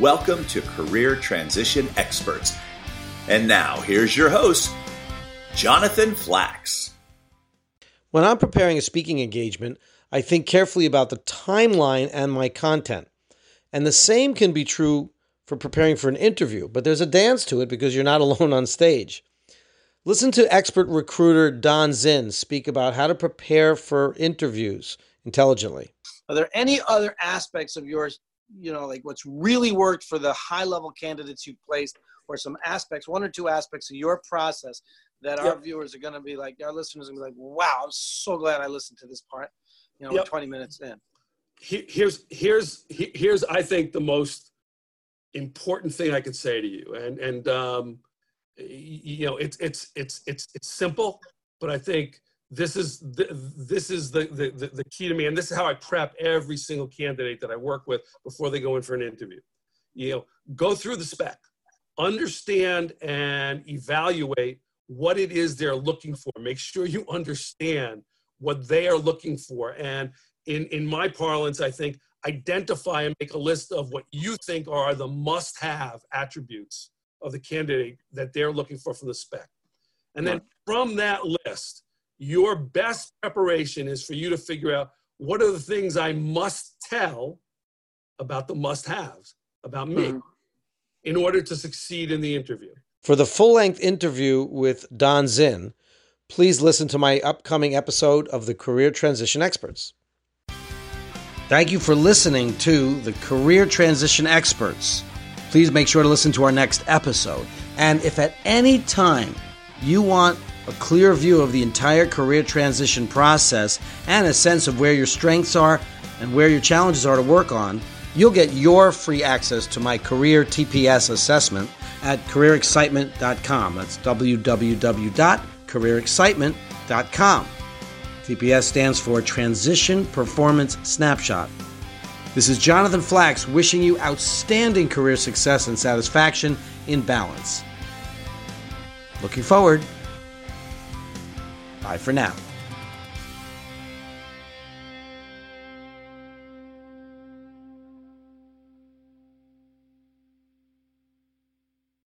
Welcome to Career Transition Experts. And now, here's your host, Jonathan Flax. When I'm preparing a speaking engagement, I think carefully about the timeline and my content. And the same can be true for preparing for an interview, but there's a dance to it because you're not alone on stage. Listen to expert recruiter Don Zinn speak about how to prepare for interviews intelligently. Are there any other aspects of yours, you know, like what's really worked for the high level candidates you placed, or some aspects, one or two aspects of your process that yep. our viewers are going to be like, our listeners are going to be like, wow, I'm so glad I listened to this part, you know, yep. 20 minutes in. Here's, here's, here's, I think the most important thing I could say to you. And, and, um, you know, it's, it's, it's, it's, it's simple, but I think this is the, this is the, the, the key to me. And this is how I prep every single candidate that I work with before they go in for an interview. You know, go through the spec, understand and evaluate what it is they're looking for. Make sure you understand what they are looking for. And in, in my parlance, I think identify and make a list of what you think are the must have attributes of the candidate that they're looking for from the spec. And then from that list, your best preparation is for you to figure out what are the things I must tell about the must haves about me mm-hmm. in order to succeed in the interview. For the full length interview with Don Zinn, please listen to my upcoming episode of the Career Transition Experts. Thank you for listening to the Career Transition Experts. Please make sure to listen to our next episode. And if at any time you want a clear view of the entire career transition process and a sense of where your strengths are and where your challenges are to work on, you'll get your free access to my career TPS assessment at careerexcitement.com. That's www.careerexcitement.com. TPS stands for Transition Performance Snapshot. This is Jonathan Flax wishing you outstanding career success and satisfaction in balance. Looking forward. Bye for now.